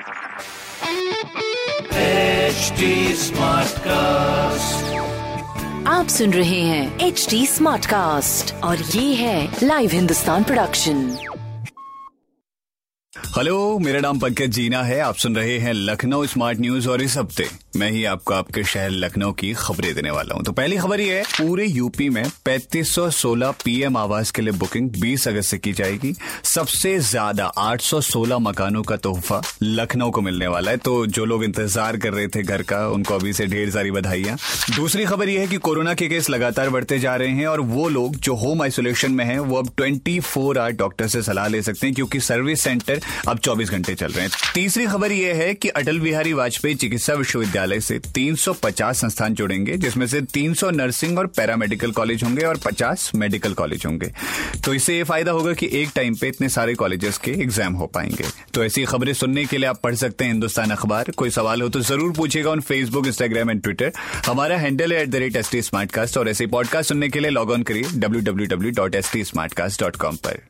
HD cast आप सुन रहे हैं एच डी स्मार्ट कास्ट और ये है लाइव हिंदुस्तान प्रोडक्शन हेलो मेरा नाम पंकज जीना है। आप सुन रहे हैं लखनऊ स्मार्ट न्यूज़ और इस हफ़्ते। मैं ही आपको आपके शहर लखनऊ की खबरें देने वाला हूँ। तो पहली खबर ये है, पूरे यूपी में 3516 पीएम आवास के लिए बुकिंग 20 अगस्त से की जाएगी। सबसे ज़्यादा 816 मकानों का तोहफा लखनऊ को मिलने वाला है। तो जो लोग इंतज़ार कर रहे थे घर का, उनको अभी से ढेर सारी बधाइयाँ। दूसरी खबर यह है कि कोरोना के केस लगातार बढ़ते जा रहे हैं और वो लोग जो होम आइसोलेशन में हैं, वो अब 24 फोर आवर डॉक्टर से सलाह ले सकते हैं क्योंकि सर्विस सेंटर अब 24 घंटे चल रहे हैं। तीसरी खबर यह है कि अटल बिहारी वाजपेयी चिकित्सा विश्वविद्यालय से 350 संस्थान जुड़ेंगे, जिसमें से 300 नर्सिंग और पैरामेडिकल कॉलेज होंगे और 50 मेडिकल कॉलेज होंगे। तो इससे ये फ़ायदा होगा कि एक टाइम पे इतने सारे कॉलेजेस के एग्ज़ाम हो पाएँगे। तो ऐसी खबरें सुनने के लिए आप पढ़ सकते हैं हिंदुस्तान अखबार। कोई सवाल हो तो ज़रूर पूछेगा on Facebook Instagram and Twitter हमारा हैंडल है at the rate S T और ऐसे पॉडकास्ट सुनने के लिए लॉग ऑन करिए W W W dot S T dot com पर।